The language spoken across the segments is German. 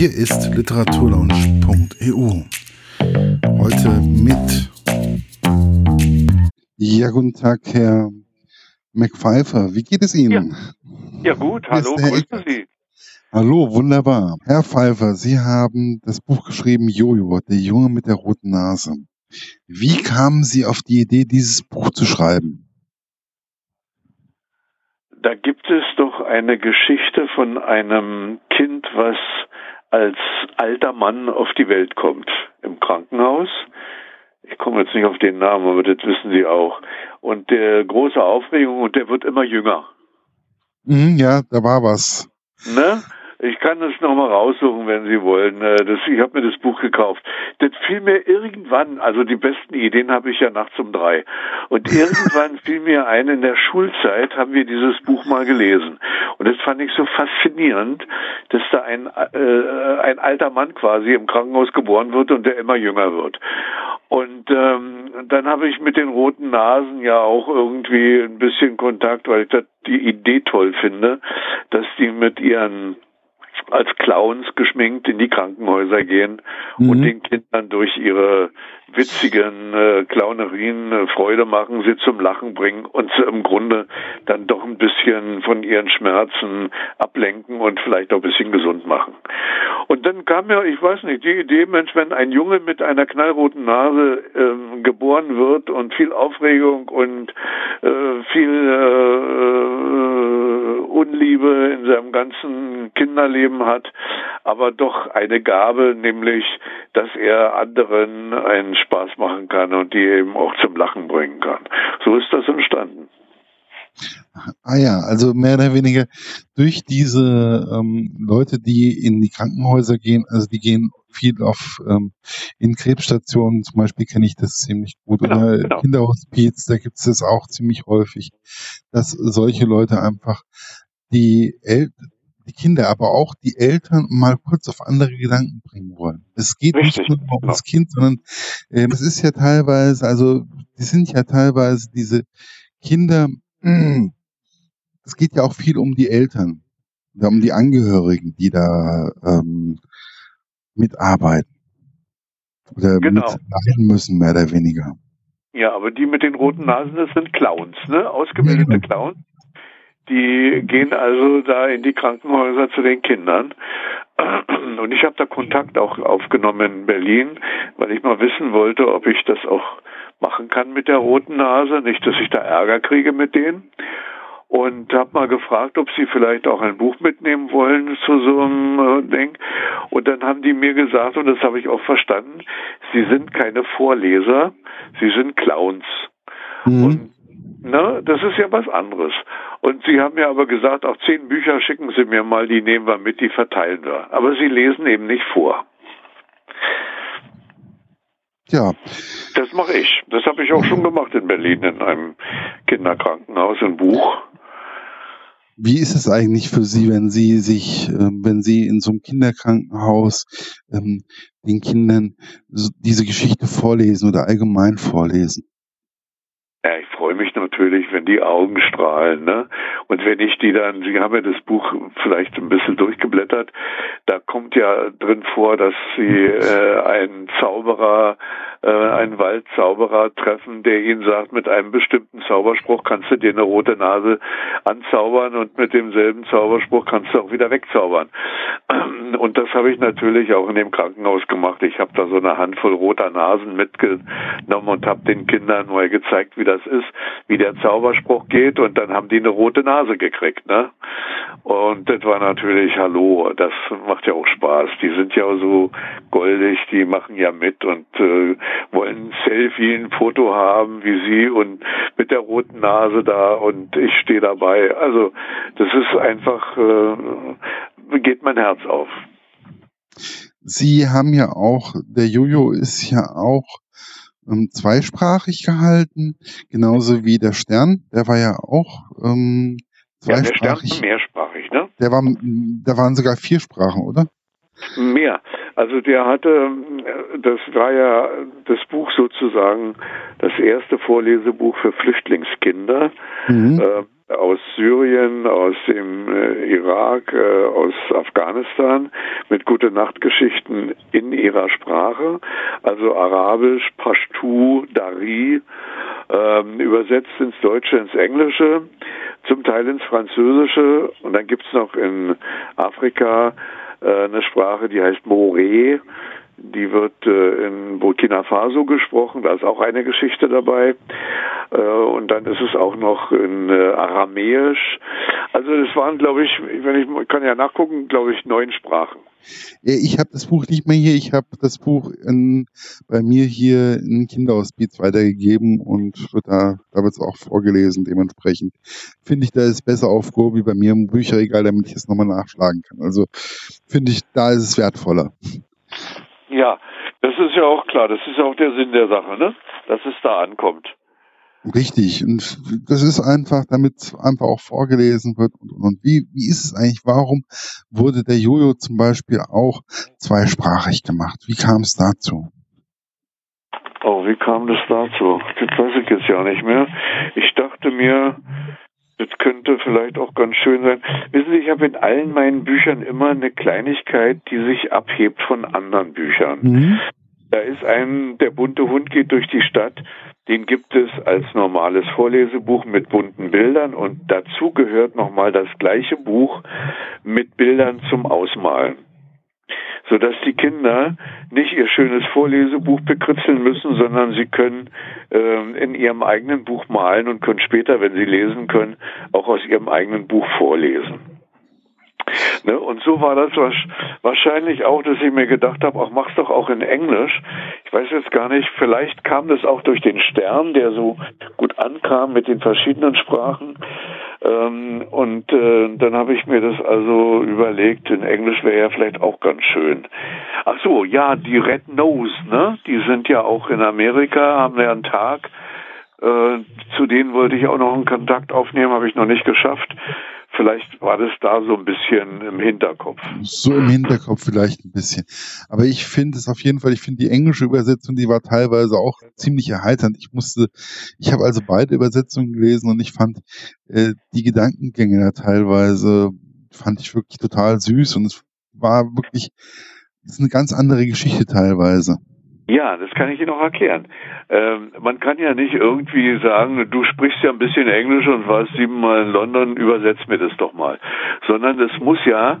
Hier ist literaturlaunch.eu. Heute mit. Ja, guten Tag, Herr McPfeiffer. Wie geht es Ihnen? Ja, ja gut. Hallo, grüßen Sie. Hallo, wunderbar. Herr Pfeiffer, Sie haben das Buch geschrieben, Jojo, der Junge mit der roten Nase. Wie kamen Sie auf die Idee, dieses Buch zu schreiben? Da gibt es doch eine Geschichte von einem Kind, was als alter Mann auf die Welt kommt im Krankenhaus. Ich komme jetzt nicht auf den Namen, aber das wissen Sie auch. Und der große Aufregung und der wird immer jünger. Mhm, ja, da war was. Ne? Ich kann das nochmal raussuchen, wenn Sie wollen. Äh, das, ich habe mir das Buch gekauft. Das fiel mir irgendwann, also die besten Ideen habe ich ja nachts um drei. Und irgendwann fiel mir ein, in der Schulzeit haben wir dieses Buch mal gelesen. Und das fand ich so faszinierend, dass da ein, äh, ein alter Mann quasi im Krankenhaus geboren wird und der immer jünger wird. Und ähm, dann habe ich mit den roten Nasen ja auch irgendwie ein bisschen Kontakt, weil ich das die Idee toll finde, dass die mit ihren als Clowns geschminkt in die Krankenhäuser gehen mhm. und den Kindern durch ihre witzigen äh, Clownerien äh, Freude machen, sie zum Lachen bringen und sie im Grunde dann doch ein bisschen von ihren Schmerzen ablenken und vielleicht auch ein bisschen gesund machen. Und dann kam mir, ich weiß nicht, die Idee, Mensch, wenn ein Junge mit einer knallroten Nase ähm, geboren wird und viel Aufregung und äh, viel äh, Unliebe in seinem ganzen Kinderleben hat, aber doch eine Gabe, nämlich, dass er anderen einen Spaß machen kann und die eben auch zum Lachen bringen kann. So ist das entstanden. Ah ja, also mehr oder weniger durch diese ähm, Leute, die in die Krankenhäuser gehen, also die gehen viel auf ähm, in Krebsstationen, zum Beispiel kenne ich das ziemlich gut, genau, oder genau. Kinderhospiz, da gibt es das auch ziemlich häufig, dass solche Leute einfach die, El die Kinder, aber auch die Eltern mal kurz auf andere Gedanken bringen wollen. Es geht Richtig, nicht nur ums genau. Kind, sondern äh, es ist ja teilweise, also die sind ja teilweise diese Kinder, es geht ja auch viel um die Eltern, um die Angehörigen, die da ähm, mitarbeiten oder genau. mitleiden müssen, mehr oder weniger. Ja, aber die mit den roten Nasen, das sind Clowns, ne? Ausgebildete ja, genau. Clowns. Die gehen also da in die Krankenhäuser zu den Kindern. Und ich habe da Kontakt auch aufgenommen in Berlin, weil ich mal wissen wollte, ob ich das auch machen kann mit der roten Nase. Nicht, dass ich da Ärger kriege mit denen. Und habe mal gefragt, ob sie vielleicht auch ein Buch mitnehmen wollen zu so einem äh, Ding. Und dann haben die mir gesagt, und das habe ich auch verstanden, sie sind keine Vorleser, sie sind Clowns. Mhm. Und Ne? Das ist ja was anderes. Und Sie haben ja aber gesagt, auch zehn Bücher schicken Sie mir mal, die nehmen wir mit, die verteilen wir. Aber Sie lesen eben nicht vor. Ja. Das mache ich. Das habe ich auch schon gemacht in Berlin in einem Kinderkrankenhaus, ein Buch. Wie ist es eigentlich für Sie, wenn Sie sich, ähm, wenn Sie in so einem Kinderkrankenhaus ähm, den Kindern diese Geschichte vorlesen oder allgemein vorlesen? Ja, ich freue mich wenn die Augen strahlen. Ne? Und wenn ich die dann, Sie haben ja das Buch vielleicht ein bisschen durchgeblättert, da kommt ja drin vor, dass Sie äh, einen Zauberer, äh, einen Waldzauberer treffen, der Ihnen sagt, mit einem bestimmten Zauberspruch kannst du dir eine rote Nase anzaubern und mit demselben Zauberspruch kannst du auch wieder wegzaubern. Und das habe ich natürlich auch in dem Krankenhaus gemacht. Ich habe da so eine Handvoll roter Nasen mitgenommen und habe den Kindern mal gezeigt, wie das ist, wie der Zauberspruch geht und dann haben die eine rote Nase gekriegt, ne? Und das war natürlich, hallo, das macht ja auch Spaß. Die sind ja so goldig, die machen ja mit und äh, wollen ein Selfie, ein Foto haben wie sie und mit der roten Nase da und ich stehe dabei. Also das ist einfach, äh, geht mein Herz auf. Sie haben ja auch, der Jojo ist ja auch ähm, zweisprachig gehalten, genauso wie der Stern, der war ja auch ähm, zweisprachig. Ja, der Stern mehrsprachig, ne? Der war, da waren sogar vier Sprachen, oder? Mehr. Also der hatte, das war ja das Buch sozusagen, das erste Vorlesebuch für Flüchtlingskinder. Mhm. Äh, aus Syrien, aus dem äh, Irak, äh, aus Afghanistan mit gute Nachtgeschichten in ihrer Sprache, also Arabisch, Pashtu, Dari, ähm, übersetzt ins Deutsche, ins Englische, zum Teil ins Französische. Und dann gibt's noch in Afrika äh, eine Sprache, die heißt Moré, die wird äh, in Burkina Faso gesprochen, da ist auch eine Geschichte dabei. Äh, und dann ist es auch noch in äh, Aramäisch. Also es waren, glaube ich, wenn ich kann ja nachgucken, glaube ich, neun Sprachen. Ich habe das Buch nicht mehr hier. Ich habe das Buch in, bei mir hier in Kinderhospiz weitergegeben und wird da, da wird es auch vorgelesen. Dementsprechend finde ich, da ist besser aufgehoben wie bei mir im Bücherregal, damit ich es nochmal nachschlagen kann. Also finde ich, da ist es wertvoller. Ja, das ist ja auch klar. Das ist ja auch der Sinn der Sache, ne? Dass es da ankommt. Richtig. Und das ist einfach, damit einfach auch vorgelesen wird. Und, und, wie, wie ist es eigentlich? Warum wurde der Jojo zum Beispiel auch zweisprachig gemacht? Wie kam es dazu? Oh, wie kam das dazu? Das weiß ich jetzt ja nicht mehr. Ich dachte mir, das könnte vielleicht auch ganz schön sein. Wissen Sie, ich habe in allen meinen Büchern immer eine Kleinigkeit, die sich abhebt von anderen Büchern. Mhm. Da ist ein, der bunte Hund geht durch die Stadt. Den gibt es als normales Vorlesebuch mit bunten Bildern und dazu gehört nochmal das gleiche Buch mit Bildern zum Ausmalen sodass die Kinder nicht ihr schönes Vorlesebuch bekritzeln müssen, sondern sie können äh, in ihrem eigenen Buch malen und können später, wenn sie lesen können, auch aus ihrem eigenen Buch vorlesen. Ne? Und so war das wahrscheinlich auch, dass ich mir gedacht habe, ach, mach's doch auch in Englisch. Ich weiß jetzt gar nicht, vielleicht kam das auch durch den Stern, der so gut ankam mit den verschiedenen Sprachen. Ähm, und äh, dann habe ich mir das also überlegt, in Englisch wäre ja vielleicht auch ganz schön. Ach so, ja, die Red Nose, ne? Die sind ja auch in Amerika, haben ja einen Tag. Äh, zu denen wollte ich auch noch einen Kontakt aufnehmen, habe ich noch nicht geschafft. Vielleicht war das da so ein bisschen im Hinterkopf. So im Hinterkopf vielleicht ein bisschen. Aber ich finde es auf jeden Fall, ich finde die englische Übersetzung, die war teilweise auch ziemlich erheiternd. Ich musste, ich habe also beide Übersetzungen gelesen und ich fand äh, die Gedankengänge da teilweise, fand ich wirklich total süß und es war wirklich, es ist eine ganz andere Geschichte teilweise. Ja, das kann ich Ihnen auch erklären. Ähm, man kann ja nicht irgendwie sagen, du sprichst ja ein bisschen Englisch und warst siebenmal in London, übersetz mir das doch mal. Sondern das muss ja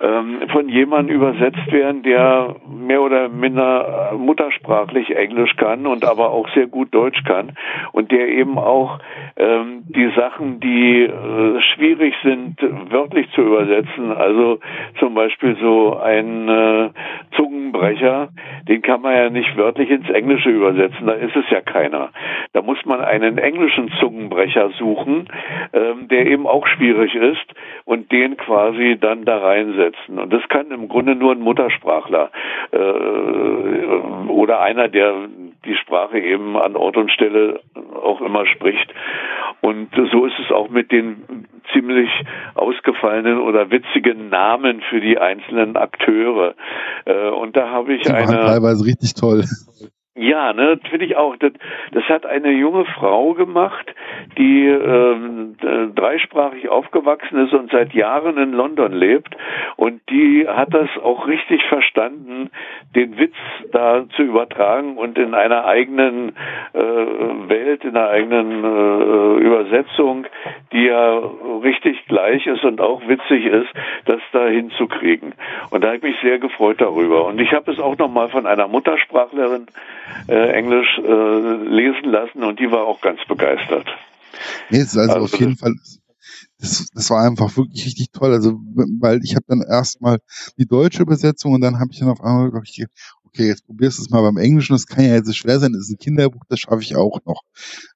ähm, von jemandem übersetzt werden, der mehr oder minder muttersprachlich Englisch kann und aber auch sehr gut Deutsch kann und der eben auch ähm, die Sachen, die äh, schwierig sind, wörtlich zu übersetzen, also zum Beispiel so ein äh, Zungenbrecher, den kann man ja nicht wörtlich ins Englische übersetzen, da ist es ja keiner. Da muss man einen englischen Zungenbrecher suchen, ähm, der eben auch schwierig ist und den quasi dann da reinsetzen. Und das kann im Grunde nur ein Muttersprachler äh, oder einer, der die Sprache eben an Ort und Stelle auch immer spricht. Und so ist es auch mit den ziemlich ausgefallenen oder witzigen Namen für die einzelnen Akteure. Äh, und da habe ich die eine. Teilweise richtig toll. Ja, ne, finde ich auch. Das, das hat eine junge Frau gemacht, die ähm, dreisprachig aufgewachsen ist und seit Jahren in London lebt. Und die hat das auch richtig verstanden, den Witz da zu übertragen und in einer eigenen äh, Welt, in einer eigenen äh, Übersetzung, die ja richtig gleich ist und auch witzig ist, das da hinzukriegen. Und da habe ich mich sehr gefreut darüber. Und ich habe es auch nochmal von einer Muttersprachlerin äh, Englisch äh, lesen lassen und die war auch ganz begeistert. Nee, es ist also, also auf jeden Fall, das, das war einfach wirklich richtig toll. Also, weil ich habe dann erstmal die deutsche Übersetzung und dann habe ich dann auf einmal, ich, okay, jetzt probierst du es mal beim Englischen, das kann ja jetzt schwer sein, das ist ein Kinderbuch, das schaffe ich auch noch.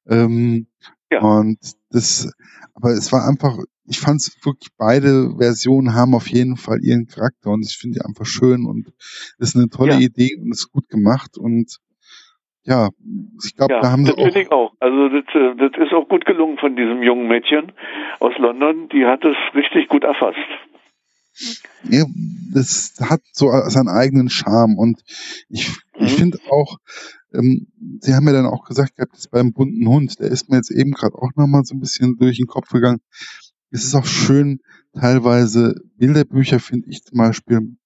Ähm, ja. Und das, aber es war einfach, ich fand es wirklich, beide Versionen haben auf jeden Fall ihren Charakter und ich finde die einfach schön und ist eine tolle ja. Idee und ist gut gemacht und ja, ich glaube, ja, da haben sie das finde ich auch. Also das, äh, das ist auch gut gelungen von diesem jungen Mädchen aus London. Die hat es richtig gut erfasst. Ja, das hat so seinen eigenen Charme und ich, mhm. ich finde auch, ähm, Sie haben ja dann auch gesagt, gehabt, das beim bunten Hund, der ist mir jetzt eben gerade auch nochmal so ein bisschen durch den Kopf gegangen. Es ist auch schön, teilweise Bilderbücher, finde ich zum Beispiel,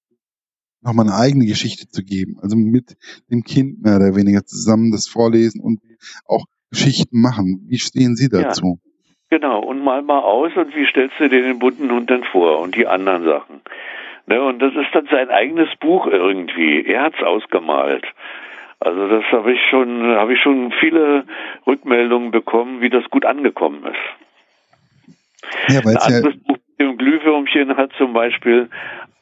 nochmal eine eigene Geschichte zu geben. Also mit dem Kind mehr oder weniger zusammen das vorlesen und auch Geschichten machen. Wie stehen Sie dazu? Ja, genau, und mal mal aus und wie stellst du dir den bunten Hund dann vor und die anderen Sachen. Ne, und das ist dann sein eigenes Buch irgendwie. Er hat's ausgemalt. Also das habe ich schon, habe ich schon viele Rückmeldungen bekommen, wie das gut angekommen ist. Ja, weil anderes ja Buch dem Glühwürmchen hat zum Beispiel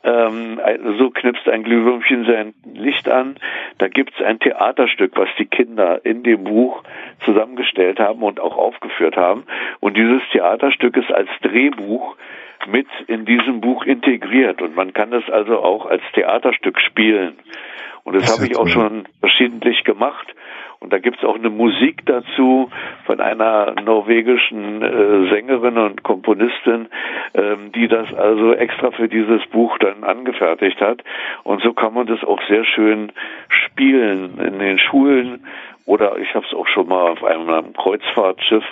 ähm, so knipst ein Glühwürmchen sein Licht an. Da gibt es ein Theaterstück, was die Kinder in dem Buch zusammengestellt haben und auch aufgeführt haben. Und dieses Theaterstück ist als Drehbuch mit in diesem Buch integriert. Und man kann das also auch als Theaterstück spielen. Und das, das habe ich auch schon verschiedentlich gemacht. Und da gibt es auch eine Musik dazu von einer norwegischen äh, Sängerin und Komponistin, ähm, die das also extra für dieses Buch dann angefertigt hat. Und so kann man das auch sehr schön spielen in den Schulen oder ich habe es auch schon mal auf einem Kreuzfahrtschiff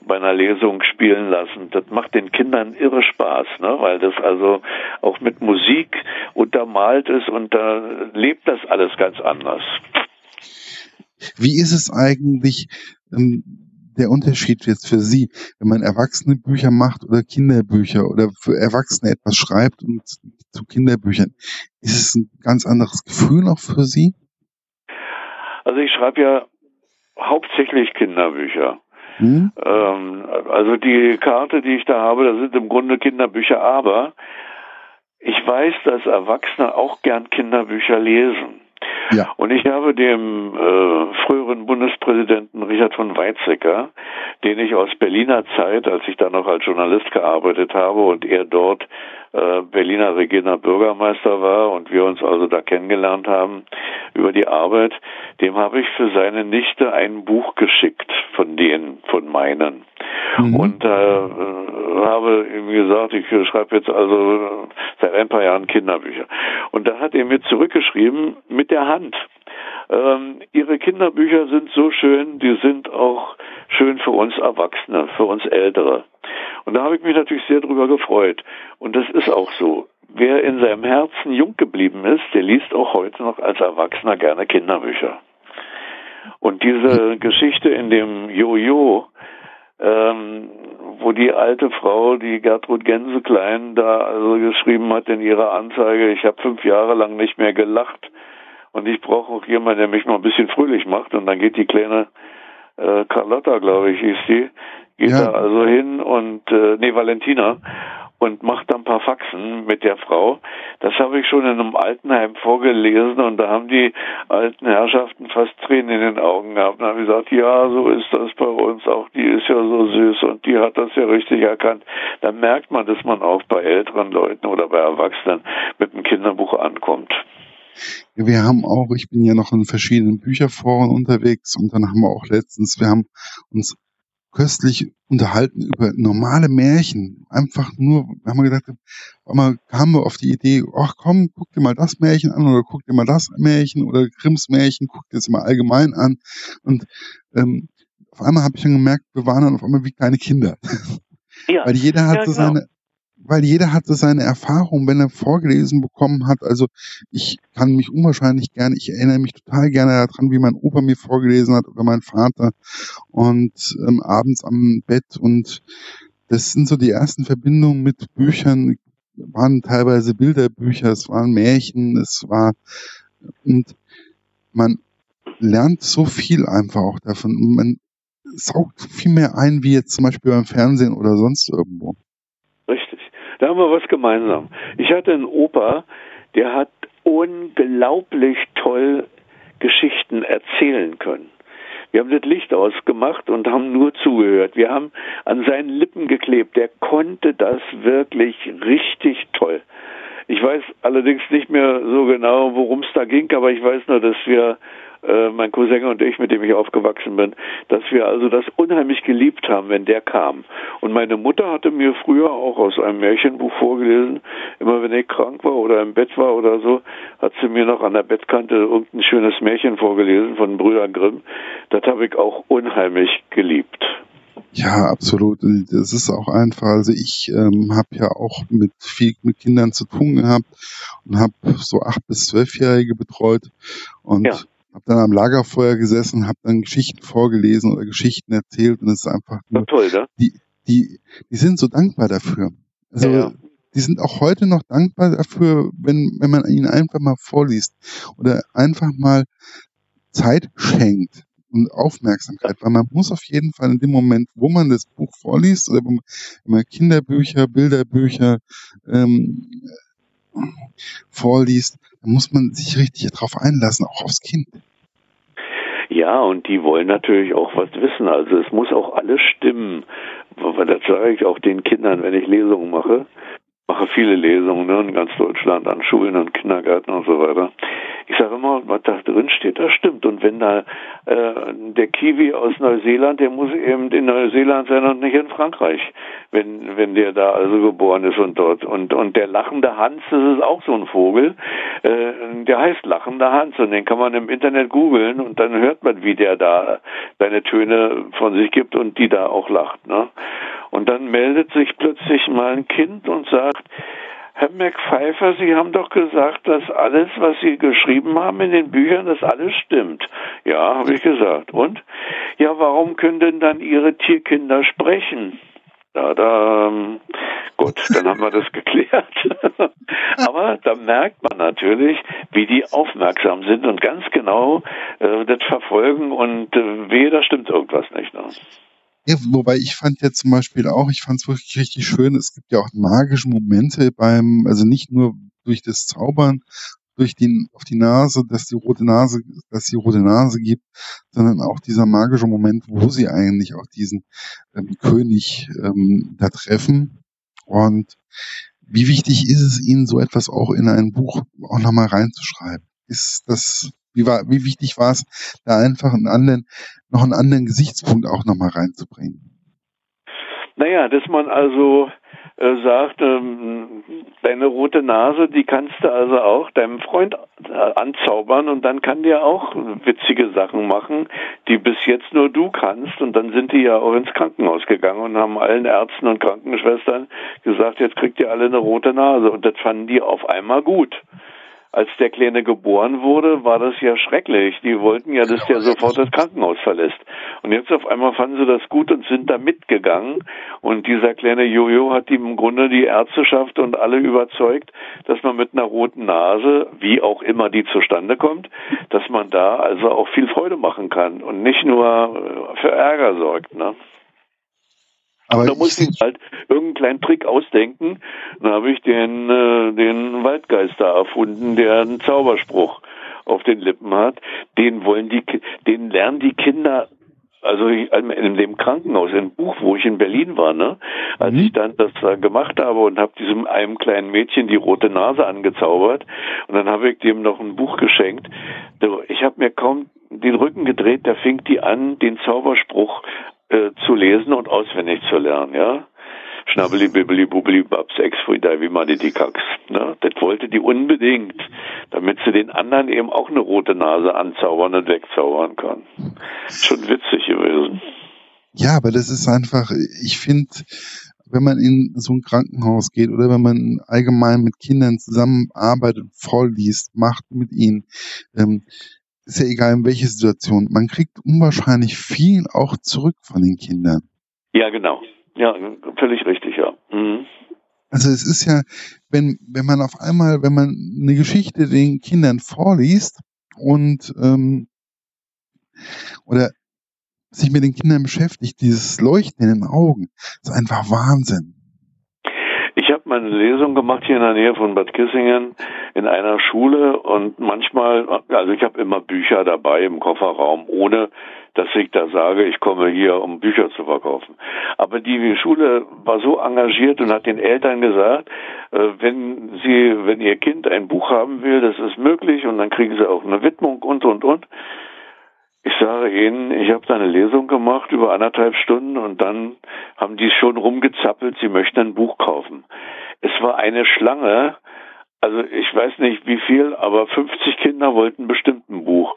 bei einer Lesung spielen lassen. Das macht den Kindern irre Spaß, ne? weil das also auch mit Musik untermalt ist und da lebt das alles ganz anders. Wie ist es eigentlich ähm, der Unterschied jetzt für Sie, wenn man erwachsene Bücher macht oder Kinderbücher oder für Erwachsene etwas schreibt und zu Kinderbüchern? Ist es ein ganz anderes Gefühl auch für Sie? Also ich schreibe ja hauptsächlich Kinderbücher. Hm? Ähm, also die Karte, die ich da habe, das sind im Grunde Kinderbücher, aber ich weiß, dass Erwachsene auch gern Kinderbücher lesen. Ja. Und ich habe dem äh, früheren Bundespräsidenten Richard von Weizsäcker, den ich aus Berliner Zeit, als ich da noch als Journalist gearbeitet habe und er dort äh, Berliner Regierender Bürgermeister war und wir uns also da kennengelernt haben über die Arbeit, dem habe ich für seine Nichte ein Buch geschickt von denen, von meinen. Mhm. Und äh, habe ihm gesagt, ich schreibe jetzt also ein paar Jahren Kinderbücher. Und da hat er mir zurückgeschrieben mit der Hand. Ähm, ihre Kinderbücher sind so schön, die sind auch schön für uns Erwachsene, für uns Ältere. Und da habe ich mich natürlich sehr drüber gefreut. Und das ist auch so. Wer in seinem Herzen jung geblieben ist, der liest auch heute noch als Erwachsener gerne Kinderbücher. Und diese Geschichte in dem Jojo, ähm, wo die alte Frau, die Gertrud Gänseklein, da also geschrieben hat in ihrer Anzeige, ich habe fünf Jahre lang nicht mehr gelacht und ich brauche auch jemanden, der mich mal ein bisschen fröhlich macht. Und dann geht die kleine äh, Carlotta, glaube ich, hieß die, geht ja. da also hin und äh, nee, Valentina und macht dann ein paar Faxen mit der Frau. Das habe ich schon in einem Altenheim vorgelesen und da haben die alten Herrschaften fast Tränen in den Augen gehabt und haben gesagt, ja, so ist das bei uns auch, die ist ja so süß und die hat das ja richtig erkannt. Da merkt man, dass man auch bei älteren Leuten oder bei Erwachsenen mit einem Kinderbuch ankommt. Wir haben auch, ich bin ja noch in verschiedenen Bücherforen unterwegs und dann haben wir auch letztens, wir haben uns köstlich unterhalten über normale Märchen. Einfach nur, haben wir gedacht, einmal kamen wir auf die Idee, ach komm, guck dir mal das Märchen an oder guck dir mal das Märchen oder Grimms Märchen, guck dir das mal allgemein an. Und ähm, auf einmal habe ich dann gemerkt, wir waren dann auf einmal wie kleine Kinder. Ja. Weil jeder hat ja, so genau. seine weil jeder hatte seine Erfahrung, wenn er vorgelesen bekommen hat. Also ich kann mich unwahrscheinlich gerne, ich erinnere mich total gerne daran, wie mein Opa mir vorgelesen hat oder mein Vater und ähm, abends am Bett und das sind so die ersten Verbindungen mit Büchern, waren teilweise Bilderbücher, es waren Märchen, es war und man lernt so viel einfach auch davon. Man saugt viel mehr ein, wie jetzt zum Beispiel beim Fernsehen oder sonst irgendwo. Da haben wir was gemeinsam. Ich hatte einen Opa, der hat unglaublich toll Geschichten erzählen können. Wir haben das Licht ausgemacht und haben nur zugehört. Wir haben an seinen Lippen geklebt. Der konnte das wirklich richtig toll. Ich weiß allerdings nicht mehr so genau, worum es da ging, aber ich weiß nur, dass wir äh, mein Cousin und ich, mit dem ich aufgewachsen bin, dass wir also das unheimlich geliebt haben, wenn der kam. Und meine Mutter hatte mir früher auch aus einem Märchenbuch vorgelesen, immer wenn ich krank war oder im Bett war oder so, hat sie mir noch an der Bettkante irgendein schönes Märchen vorgelesen von Brüder Grimm. Das habe ich auch unheimlich geliebt. Ja, absolut. Das ist auch einfach. Also ich ähm, habe ja auch mit viel mit Kindern zu tun gehabt und habe so acht bis zwölfjährige betreut und ja habe dann am Lagerfeuer gesessen, habe dann Geschichten vorgelesen oder Geschichten erzählt und es ist einfach nur, toll, ne? die, die, die sind so dankbar dafür. Also ja, ja. die sind auch heute noch dankbar dafür, wenn, wenn man ihnen einfach mal vorliest oder einfach mal Zeit schenkt und Aufmerksamkeit, weil man muss auf jeden Fall in dem Moment, wo man das Buch vorliest oder wenn man Kinderbücher, Bilderbücher ähm, vorliest, dann muss man sich richtig darauf einlassen, auch aufs Kind. Ja, und die wollen natürlich auch was wissen. Also es muss auch alles stimmen. Das sage ich auch den Kindern, wenn ich Lesungen mache. Ich mache viele Lesungen ne, in ganz Deutschland an Schulen und Kindergärten und so weiter ich sage immer, was da drin steht, das stimmt. Und wenn da äh, der Kiwi aus Neuseeland, der muss eben in Neuseeland sein und nicht in Frankreich, wenn wenn der da also geboren ist und dort. Und und der lachende Hans, das ist auch so ein Vogel, äh, der heißt lachender Hans und den kann man im Internet googeln und dann hört man, wie der da seine Töne von sich gibt und die da auch lacht. Ne? Und dann meldet sich plötzlich mal ein Kind und sagt, Herr McPfeiffer, Sie haben doch gesagt, dass alles, was Sie geschrieben haben in den Büchern, dass alles stimmt. Ja, habe ich gesagt. Und? Ja, warum können denn dann Ihre Tierkinder sprechen? Ja, da, ähm, gut, dann haben wir das geklärt. Aber da merkt man natürlich, wie die aufmerksam sind und ganz genau äh, das verfolgen und äh, wehe, da stimmt irgendwas nicht. Ne? Ja, wobei ich fand ja zum Beispiel auch, ich fand es wirklich richtig schön, es gibt ja auch magische Momente beim, also nicht nur durch das Zaubern, durch die, auf die Nase, dass die rote Nase, dass die rote Nase gibt, sondern auch dieser magische Moment, wo sie eigentlich auch diesen ähm, König ähm, da treffen. Und wie wichtig ist es Ihnen, so etwas auch in ein Buch auch nochmal reinzuschreiben? Ist das wie, war, wie wichtig war es, da einfach einen anderen, noch einen anderen Gesichtspunkt auch nochmal reinzubringen? Naja, dass man also äh, sagt, ähm, deine rote Nase, die kannst du also auch deinem Freund äh, anzaubern und dann kann der auch witzige Sachen machen, die bis jetzt nur du kannst. Und dann sind die ja auch ins Krankenhaus gegangen und haben allen Ärzten und Krankenschwestern gesagt, jetzt kriegt ihr alle eine rote Nase. Und das fanden die auf einmal gut als der Kleine geboren wurde, war das ja schrecklich. Die wollten ja, dass der sofort das Krankenhaus verlässt. Und jetzt auf einmal fanden sie das gut und sind da mitgegangen. Und dieser kleine Jojo hat im Grunde die Ärzteschaft und alle überzeugt, dass man mit einer roten Nase, wie auch immer die zustande kommt, dass man da also auch viel Freude machen kann und nicht nur äh, für Ärger sorgt. Ne? Aber da musste ich halt irgendeinen kleinen Trick ausdenken. Dann habe ich den, äh, den Waldgeister erfunden, der einen Zauberspruch auf den Lippen hat. Den wollen die, den lernen die Kinder also in dem Krankenhaus, im Buch, wo ich in Berlin war, ne, als mhm. ich dann das gemacht habe und habe diesem einem kleinen Mädchen die rote Nase angezaubert und dann habe ich dem noch ein Buch geschenkt. Ich habe mir kaum den Rücken gedreht, da fing die an, den Zauberspruch äh, zu lesen und auswendig zu lernen, ja. Schnabbeli, bibbeli, bubbeli, babs, ex, wie man die Kax. Ne? Das wollte die unbedingt, damit sie den anderen eben auch eine rote Nase anzaubern und wegzaubern kann. Schon witzig gewesen. Ja, aber das ist einfach, ich finde, wenn man in so ein Krankenhaus geht oder wenn man allgemein mit Kindern zusammenarbeitet, vorliest, macht mit ihnen, ähm, ist ja egal in welche Situation, man kriegt unwahrscheinlich viel auch zurück von den Kindern. Ja, genau. Ja, völlig richtig, ja. Mhm. Also es ist ja, wenn, wenn man auf einmal, wenn man eine Geschichte den Kindern vorliest und ähm, oder sich mit den Kindern beschäftigt, dieses Leuchten in den Augen, ist einfach Wahnsinn mal eine Lesung gemacht hier in der Nähe von Bad Kissingen in einer Schule und manchmal, also ich habe immer Bücher dabei im Kofferraum, ohne dass ich da sage, ich komme hier, um Bücher zu verkaufen. Aber die Schule war so engagiert und hat den Eltern gesagt, äh, wenn sie, wenn ihr Kind ein Buch haben will, das ist möglich und dann kriegen sie auch eine Widmung und und und. Ich sage Ihnen, ich habe da eine Lesung gemacht über anderthalb Stunden und dann haben die schon rumgezappelt, sie möchten ein Buch kaufen. Es war eine Schlange, also ich weiß nicht wie viel, aber 50 Kinder wollten bestimmt ein Buch.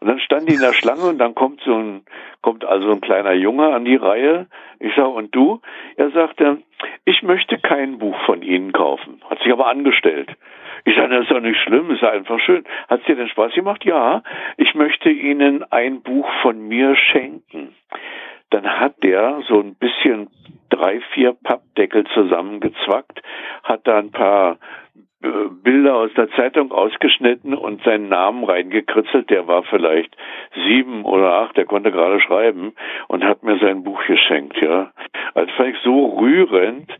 Und dann stand die in der Schlange und dann kommt so ein, kommt also ein kleiner Junge an die Reihe. Ich sage, und du? Er sagte, ich möchte kein Buch von Ihnen kaufen. Hat sich aber angestellt. Ich sage, das ist doch nicht schlimm, ist einfach schön. Hat es dir denn Spaß gemacht? Ja, ich möchte Ihnen ein Buch von mir schenken. Dann hat der so ein bisschen drei, vier Pappdeckel zusammengezwackt, hat da ein paar Bilder aus der Zeitung ausgeschnitten und seinen Namen reingekritzelt. Der war vielleicht sieben oder acht, der konnte gerade schreiben und hat mir sein Buch geschenkt, ja. Also fand ich so rührend,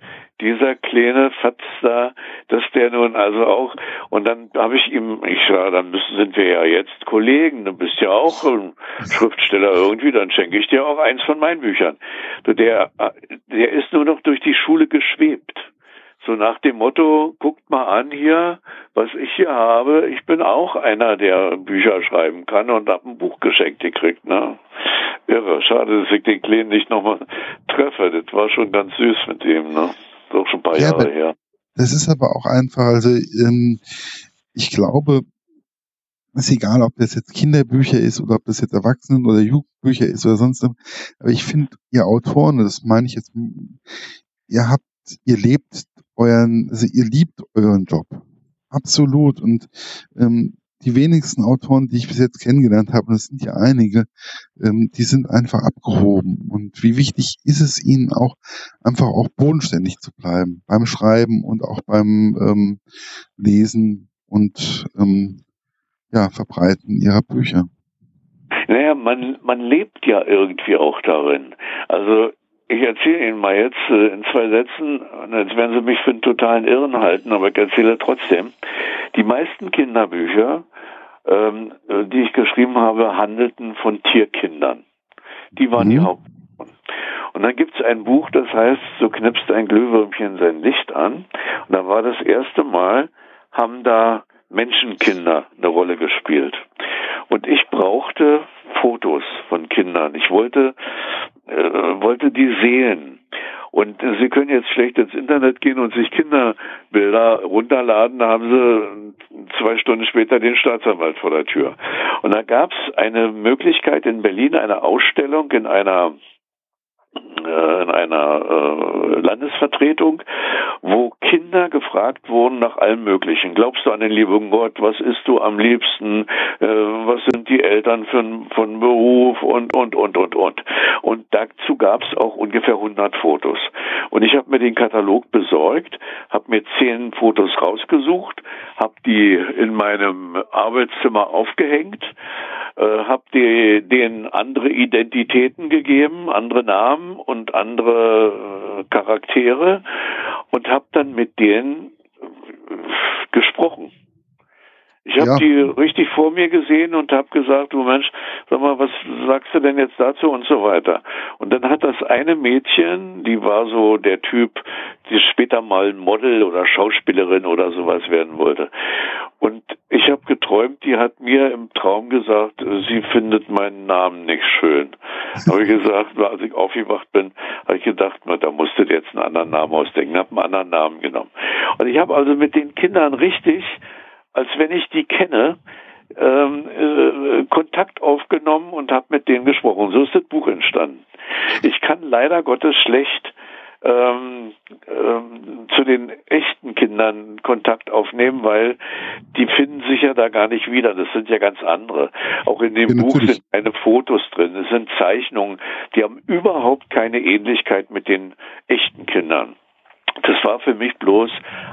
dieser kleine Fatz da, dass der nun also auch, und dann habe ich ihm, ich sage, dann müssen, sind wir ja jetzt Kollegen, du bist ja auch ein Schriftsteller irgendwie, dann schenke ich dir auch eins von meinen Büchern. Der, der ist nur noch durch die Schule geschwebt. So nach dem Motto, guckt mal an hier, was ich hier habe. Ich bin auch einer, der Bücher schreiben kann und habe ein Buch geschenkt gekriegt. Ne? Irre, schade, dass ich den Kleinen nicht nochmal treffe. Das war schon ganz süß mit ihm. Ne? Doch schon ein paar ja, Jahre her. Das ist aber auch einfach, also ähm, ich glaube, ist egal, ob das jetzt Kinderbücher ist oder ob das jetzt Erwachsenen- oder Jugendbücher ist oder sonst was. Aber ich finde, ihr Autoren, das meine ich jetzt, ihr habt, ihr lebt euren, also ihr liebt euren Job. Absolut. Und ähm, die wenigsten Autoren, die ich bis jetzt kennengelernt habe, und das sind ja einige, ähm, die sind einfach abgehoben. Und wie wichtig ist es ihnen auch, einfach auch bodenständig zu bleiben beim Schreiben und auch beim ähm, Lesen und ähm, ja, Verbreiten ihrer Bücher. Naja, man, man lebt ja irgendwie auch darin. Also ich erzähle Ihnen mal jetzt äh, in zwei Sätzen, jetzt werden Sie mich für einen totalen Irren halten, aber ich erzähle trotzdem. Die meisten Kinderbücher, ähm, äh, die ich geschrieben habe, handelten von Tierkindern. Die waren mhm. die Haupt. Und dann gibt es ein Buch, das heißt, so knipst ein Glühwürmchen sein Licht an. Und da war das erste Mal, haben da Menschenkinder eine Rolle gespielt. Und ich brauchte Fotos von Kindern. Ich wollte, äh, wollte die sehen. Und Sie können jetzt schlecht ins Internet gehen und sich Kinderbilder runterladen, da haben Sie zwei Stunden später den Staatsanwalt vor der Tür. Und da gab es eine Möglichkeit in Berlin, eine Ausstellung in einer in einer äh, Landesvertretung, wo Kinder gefragt wurden nach allem Möglichen. Glaubst du an den lieben Gott? Was isst du am liebsten? Äh, was sind die Eltern für, von Beruf? Und, und, und, und, und. Und dazu gab es auch ungefähr 100 Fotos. Und ich habe mir den Katalog besorgt, habe mir zehn Fotos rausgesucht, habe die in meinem Arbeitszimmer aufgehängt, äh, habe denen andere Identitäten gegeben, andere Namen und andere äh, Charaktere und habe dann mit denen äh, gesprochen. Ich habe ja. die richtig vor mir gesehen und habe gesagt, du Mensch, sag mal, was sagst du denn jetzt dazu und so weiter. Und dann hat das eine Mädchen, die war so der Typ, die später mal ein Model oder Schauspielerin oder sowas werden wollte. Und ich habe geträumt, die hat mir im Traum gesagt, sie findet meinen Namen nicht schön. habe ich gesagt, als ich aufgewacht bin, habe ich gedacht, na, da musste jetzt einen anderen Namen ausdenken, habe einen anderen Namen genommen. Und ich habe also mit den Kindern richtig als wenn ich die kenne, ähm, äh, Kontakt aufgenommen und habe mit denen gesprochen. So ist das Buch entstanden. Ich kann leider Gottes schlecht ähm, ähm, zu den echten Kindern Kontakt aufnehmen, weil die finden sich ja da gar nicht wieder. Das sind ja ganz andere. Auch in dem ja, Buch sind keine Fotos drin. Es sind Zeichnungen, die haben überhaupt keine Ähnlichkeit mit den echten Kindern. Das war für mich bloß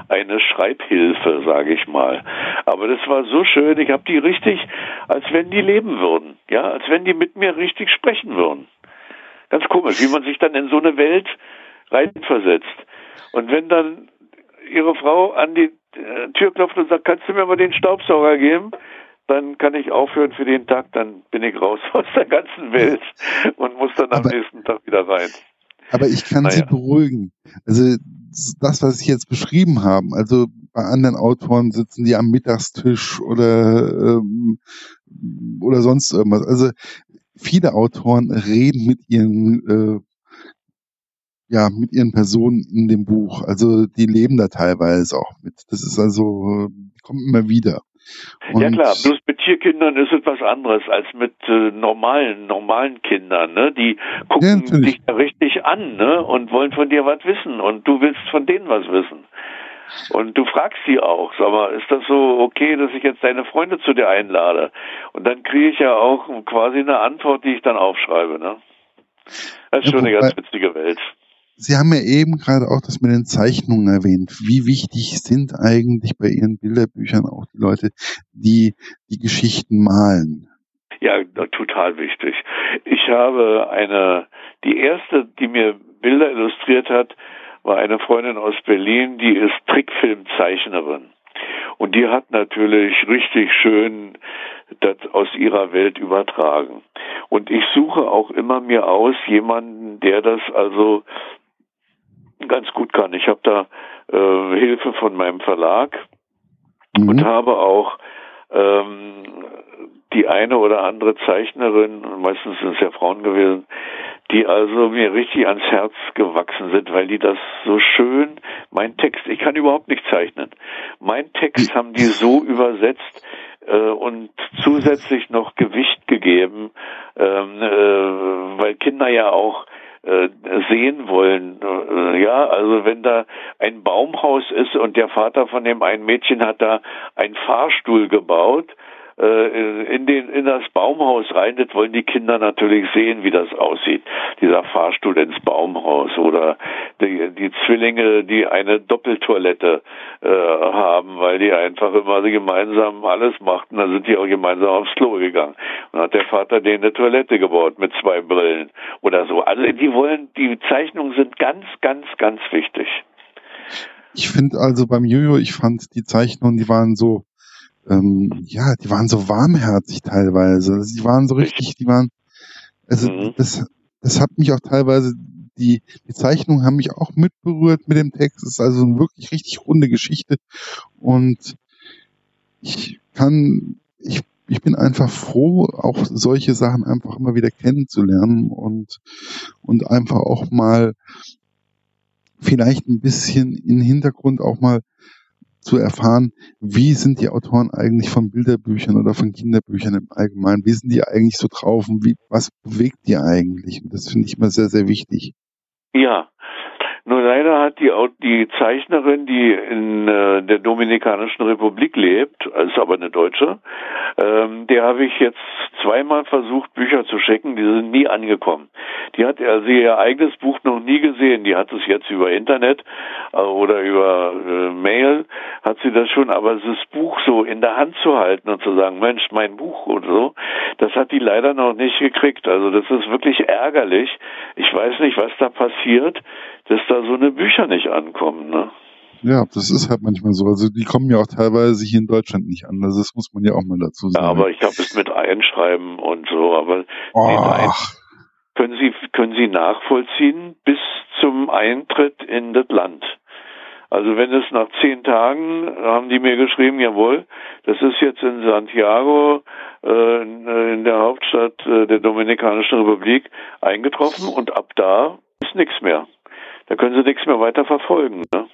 eine Schreibhilfe, sage ich mal. Aber das war so schön, ich habe die richtig, als wenn die leben würden, ja, als wenn die mit mir richtig sprechen würden. Ganz komisch, wie man sich dann in so eine Welt reinversetzt. Und wenn dann ihre Frau an die äh, Tür klopft und sagt, kannst du mir mal den Staubsauger geben? Dann kann ich aufhören für den Tag, dann bin ich raus aus der ganzen Welt und muss dann am nächsten Tag wieder rein. Aber ich kann naja. Sie beruhigen. Also das, was Sie jetzt beschrieben haben, also bei anderen Autoren sitzen die am Mittagstisch oder ähm, oder sonst irgendwas. Also viele Autoren reden mit ihren äh, ja mit ihren Personen in dem Buch. Also die leben da teilweise auch mit. Das ist also kommt immer wieder. Und ja klar, bloß mit Tierkindern ist es was anderes als mit äh, normalen, normalen Kindern, ne? Die gucken ja, dich da richtig an, ne? Und wollen von dir was wissen und du willst von denen was wissen. Und du fragst sie auch, sag mal, ist das so okay, dass ich jetzt deine Freunde zu dir einlade? Und dann kriege ich ja auch quasi eine Antwort, die ich dann aufschreibe, ne? Das ist ja, schon eine ganz witzige Welt. Sie haben ja eben gerade auch das mit den Zeichnungen erwähnt. Wie wichtig sind eigentlich bei Ihren Bilderbüchern auch die Leute, die die Geschichten malen? Ja, total wichtig. Ich habe eine, die erste, die mir Bilder illustriert hat, war eine Freundin aus Berlin, die ist Trickfilmzeichnerin. Und die hat natürlich richtig schön das aus ihrer Welt übertragen. Und ich suche auch immer mir aus jemanden, der das also ganz gut kann. Ich habe da äh, Hilfe von meinem Verlag mhm. und habe auch ähm, die eine oder andere Zeichnerin, meistens sind es ja Frauen gewesen, die also mir richtig ans Herz gewachsen sind, weil die das so schön, mein Text, ich kann überhaupt nicht zeichnen, mein Text haben die so übersetzt äh, und zusätzlich noch Gewicht gegeben, ähm, äh, weil Kinder ja auch äh, sehen wollen. Äh, ja, also wenn da ein Baumhaus ist und der Vater von dem einen Mädchen hat da einen Fahrstuhl gebaut, in, den, in das Baumhaus rein. Das wollen die Kinder natürlich sehen, wie das aussieht. Dieser Fahrstuhl ins Baumhaus oder die, die Zwillinge, die eine Doppeltoilette äh, haben, weil die einfach immer gemeinsam alles machten. Da sind die auch gemeinsam aufs Klo gegangen. Und hat der Vater denen eine Toilette gebaut mit zwei Brillen oder so. Also die wollen, die Zeichnungen sind ganz, ganz, ganz wichtig. Ich finde also beim Jojo, ich fand die Zeichnungen, die waren so ähm, ja, die waren so warmherzig teilweise. Also die waren so richtig, die waren, also mhm. das, das hat mich auch teilweise, die, die Zeichnungen haben mich auch mitberührt mit dem Text. Es ist also eine wirklich richtig runde Geschichte und ich kann, ich, ich bin einfach froh, auch solche Sachen einfach immer wieder kennenzulernen und, und einfach auch mal vielleicht ein bisschen in den Hintergrund auch mal zu erfahren, wie sind die Autoren eigentlich von Bilderbüchern oder von Kinderbüchern im Allgemeinen, wie sind die eigentlich so drauf und wie, was bewegt die eigentlich? Und das finde ich immer sehr, sehr wichtig. Ja, nur leider hat die, die Zeichnerin, die in äh, der Dominikanischen Republik lebt, ist aber eine Deutsche, ähm, der habe ich jetzt zweimal versucht, Bücher zu schicken, die sind nie angekommen. Die hat also ihr eigenes Buch noch nie gesehen, die hat es jetzt über Internet äh, oder über äh, Mail, hat sie das schon, aber das Buch so in der Hand zu halten und zu sagen, Mensch, mein Buch oder so, das hat die leider noch nicht gekriegt. Also das ist wirklich ärgerlich. Ich weiß nicht, was da passiert dass da so eine Bücher nicht ankommen, ne? Ja, das ist halt manchmal so. Also die kommen ja auch teilweise hier in Deutschland nicht an. Also das muss man ja auch mal dazu sagen. Ja, aber ich habe es mit Einschreiben und so. Aber können Sie können Sie nachvollziehen bis zum Eintritt in das Land. Also wenn es nach zehn Tagen haben die mir geschrieben, jawohl, das ist jetzt in Santiago äh, in der Hauptstadt äh, der Dominikanischen Republik eingetroffen und ab da ist nichts mehr da können sie nichts mehr weiter verfolgen. Ne?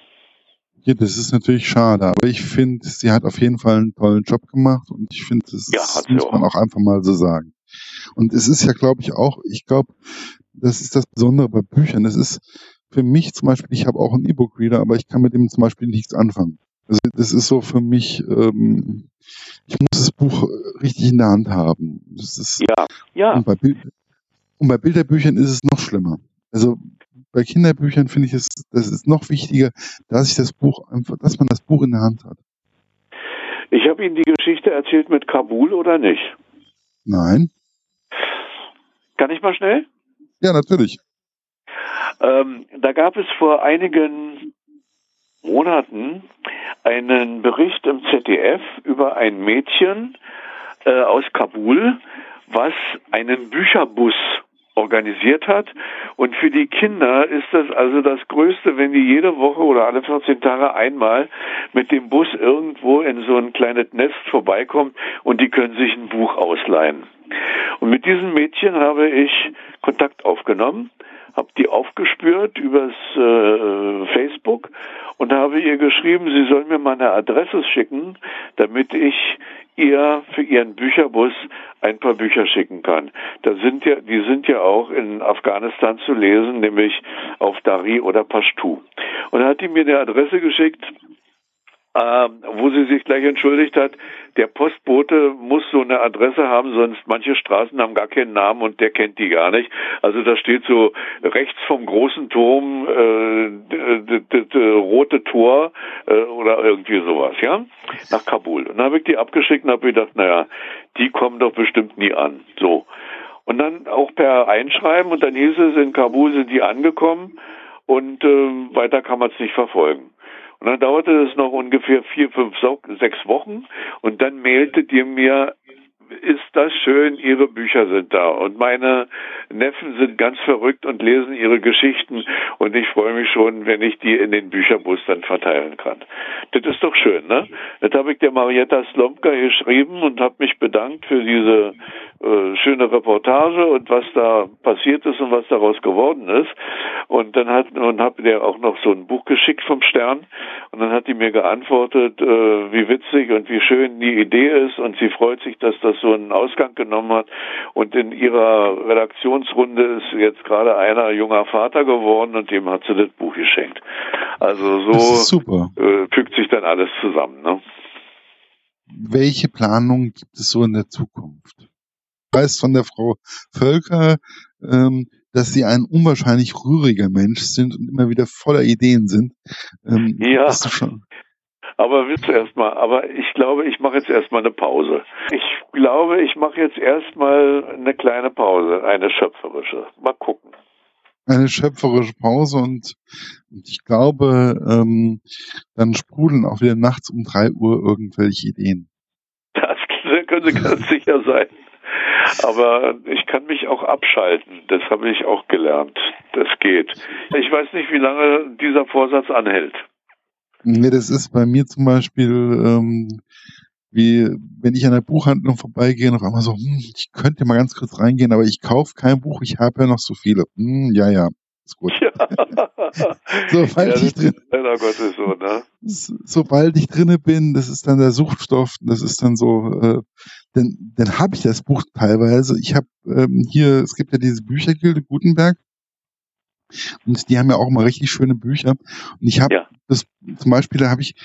Ja, das ist natürlich schade, aber ich finde, sie hat auf jeden Fall einen tollen Job gemacht und ich finde, das ja, muss auch. man auch einfach mal so sagen. Und es ist ja, glaube ich, auch, ich glaube, das ist das Besondere bei Büchern. Das ist für mich zum Beispiel, ich habe auch einen E-Book-Reader, aber ich kann mit dem zum Beispiel nichts anfangen. Also das ist so für mich, ähm, ich muss das Buch richtig in der Hand haben. Das ist, ja, ja. Und bei, Bild, und bei Bilderbüchern ist es noch schlimmer. Also bei Kinderbüchern finde ich es, das ist noch wichtiger, dass ich das Buch einfach, dass man das Buch in der Hand hat. Ich habe Ihnen die Geschichte erzählt mit Kabul oder nicht? Nein. Kann ich mal schnell? Ja, natürlich. Ähm, da gab es vor einigen Monaten einen Bericht im ZDF über ein Mädchen äh, aus Kabul, was einen Bücherbus organisiert hat. Und für die Kinder ist das also das Größte, wenn die jede Woche oder alle 14 Tage einmal mit dem Bus irgendwo in so ein kleines Nest vorbeikommt und die können sich ein Buch ausleihen. Und mit diesem Mädchen habe ich Kontakt aufgenommen, habe die aufgespürt übers äh, Facebook und habe ihr geschrieben, sie soll mir meine Adresse schicken, damit ich ihr für ihren Bücherbus ein paar Bücher schicken kann. Da sind ja, die sind ja auch in Afghanistan zu lesen, nämlich auf Dari oder Pashtu. Und da hat die mir eine Adresse geschickt, äh, wo sie sich gleich entschuldigt hat, der Postbote muss so eine Adresse haben, sonst manche Straßen haben gar keinen Namen und der kennt die gar nicht. Also da steht so rechts vom großen Turm äh, rote Tor äh, oder irgendwie sowas, ja, nach Kabul. Und dann habe ich die abgeschickt und habe gedacht, naja, die kommen doch bestimmt nie an. So. Und dann auch per Einschreiben und dann hieß es, in Kabul sind die angekommen und äh, weiter kann man es nicht verfolgen. Und dann dauerte es noch ungefähr vier, fünf, sechs Wochen und dann mailtet ihr mir ist das schön, Ihre Bücher sind da. Und meine Neffen sind ganz verrückt und lesen Ihre Geschichten. Und ich freue mich schon, wenn ich die in den Bücherbus dann verteilen kann. Das ist doch schön, ne? Das habe ich der Marietta Slomka geschrieben und habe mich bedankt für diese äh, schöne Reportage und was da passiert ist und was daraus geworden ist. Und dann hat und habe der auch noch so ein Buch geschickt vom Stern. Und dann hat die mir geantwortet, äh, wie witzig und wie schön die Idee ist. Und sie freut sich, dass das so einen Ausgang genommen hat. Und in ihrer Redaktionsrunde ist jetzt gerade einer junger Vater geworden und dem hat sie das Buch geschenkt. Also so äh, fügt sich dann alles zusammen. Ne? Welche Planungen gibt es so in der Zukunft? Ich weiß von der Frau Völker, ähm, dass sie ein unwahrscheinlich rühriger Mensch sind und immer wieder voller Ideen sind. Ähm, ja. Aber willst du erstmal, aber ich glaube, ich mache jetzt erstmal eine Pause. Ich glaube, ich mache jetzt erstmal eine kleine Pause, eine schöpferische. Mal gucken. Eine schöpferische Pause und, ich glaube, ähm, dann sprudeln auch wieder nachts um drei Uhr irgendwelche Ideen. Das könnte ganz sicher sein. Aber ich kann mich auch abschalten. Das habe ich auch gelernt. Das geht. Ich weiß nicht, wie lange dieser Vorsatz anhält. Nee, das ist bei mir zum Beispiel, ähm, wie wenn ich an der Buchhandlung vorbeigehe und auf einmal so, hm, ich könnte mal ganz kurz reingehen, aber ich kaufe kein Buch, ich habe ja noch so viele. Hm, ja, ja, ist gut. Ja. sobald ja, ich drin, Gottes so, ne? Sobald ich drinne bin, das ist dann der Suchtstoff, das ist dann so, äh, dann, dann habe ich das Buch teilweise. Ich habe ähm, hier, es gibt ja diese Büchergilde Gutenberg, und die haben ja auch immer richtig schöne Bücher. Und ich habe ja. das zum Beispiel, da habe ich,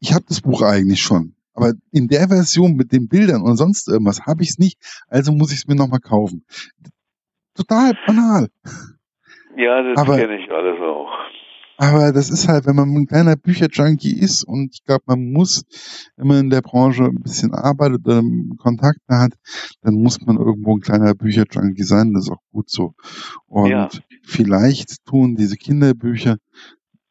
ich habe das Buch eigentlich schon. Aber in der Version mit den Bildern und sonst irgendwas habe ich es nicht. Also muss ich es mir nochmal kaufen. Total banal. Ja, das kenne ich alles. Aber das ist halt, wenn man ein kleiner Bücherjunkie ist und ich glaube, man muss, wenn man in der Branche ein bisschen arbeitet oder Kontakte hat, dann muss man irgendwo ein kleiner Bücherjunkie sein. Das ist auch gut so. Und ja. vielleicht tun diese Kinderbücher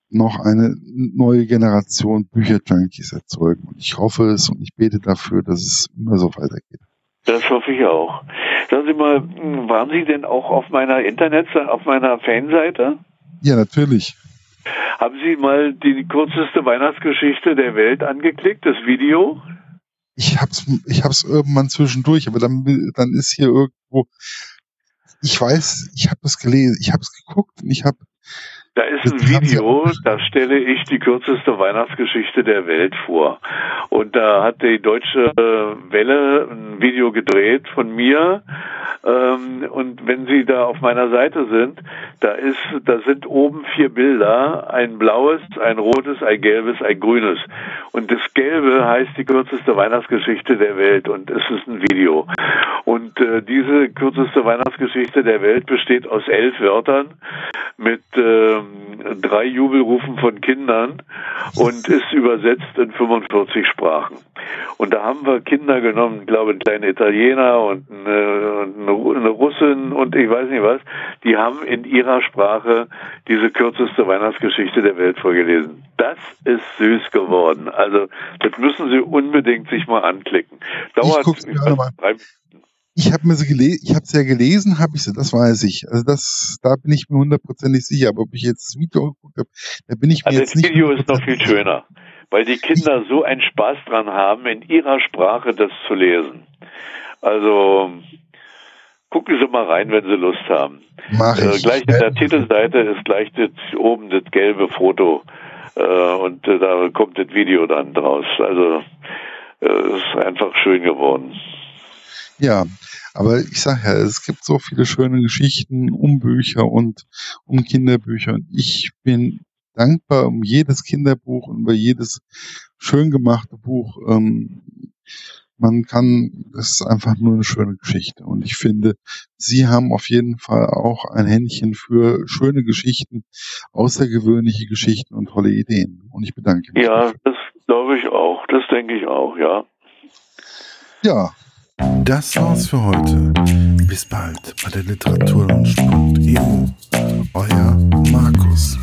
noch eine neue Generation Bücherjunkies erzeugen. Und ich hoffe es und ich bete dafür, dass es immer so weitergeht. Das hoffe ich auch. Sagen Sie mal, waren Sie denn auch auf meiner Internetseite, auf meiner Fanseite? Ja, natürlich. Haben Sie mal die kürzeste Weihnachtsgeschichte der Welt angeklickt, das Video? Ich hab's, ich hab's irgendwann zwischendurch, aber dann, dann ist hier irgendwo, ich weiß, ich habe das gelesen, ich habe es geguckt und ich habe da ist ein Video, da stelle ich die kürzeste Weihnachtsgeschichte der Welt vor. Und da hat die Deutsche Welle ein Video gedreht von mir. Ähm, und wenn Sie da auf meiner Seite sind, da ist, da sind oben vier Bilder. Ein blaues, ein rotes, ein gelbes, ein grünes. Und das Gelbe heißt die kürzeste Weihnachtsgeschichte der Welt. Und es ist ein Video. Und äh, diese kürzeste Weihnachtsgeschichte der Welt besteht aus elf Wörtern mit äh, drei Jubelrufen von Kindern und ist übersetzt in 45 Sprachen. Und da haben wir Kinder genommen, ich glaube, einen kleinen Italiener und eine, eine Russin und ich weiß nicht was, die haben in ihrer Sprache diese kürzeste Weihnachtsgeschichte der Welt vorgelesen. Das ist süß geworden. Also das müssen Sie unbedingt sich mal anklicken. Dauert ich drei ich habe mir sie gelesen, ich habe es ja gelesen, habe ich sie, das weiß ich. Also das, da bin ich mir hundertprozentig sicher. Aber ob ich jetzt das Video geguckt habe, da bin ich mir also jetzt nicht. Das Video ist noch viel schöner, weil die Kinder so einen Spaß dran haben, in ihrer Sprache das zu lesen. Also gucken Sie mal rein, wenn Sie Lust haben. Mach ich. Äh, gleich in der Titelseite ist gleich das, oben das gelbe Foto äh, und äh, da kommt das Video dann draus. Also äh, ist einfach schön geworden. Ja, aber ich sage ja, es gibt so viele schöne Geschichten um Bücher und um Kinderbücher. Und ich bin dankbar um jedes Kinderbuch und über jedes schön gemachte Buch. Ähm, man kann, das ist einfach nur eine schöne Geschichte. Und ich finde, Sie haben auf jeden Fall auch ein Händchen für schöne Geschichten, außergewöhnliche Geschichten und tolle Ideen. Und ich bedanke mich. Ja, dafür. das glaube ich auch. Das denke ich auch, ja. Ja, das war's für heute. Bis bald bei der Literaturlunch.eu. Euer Markus.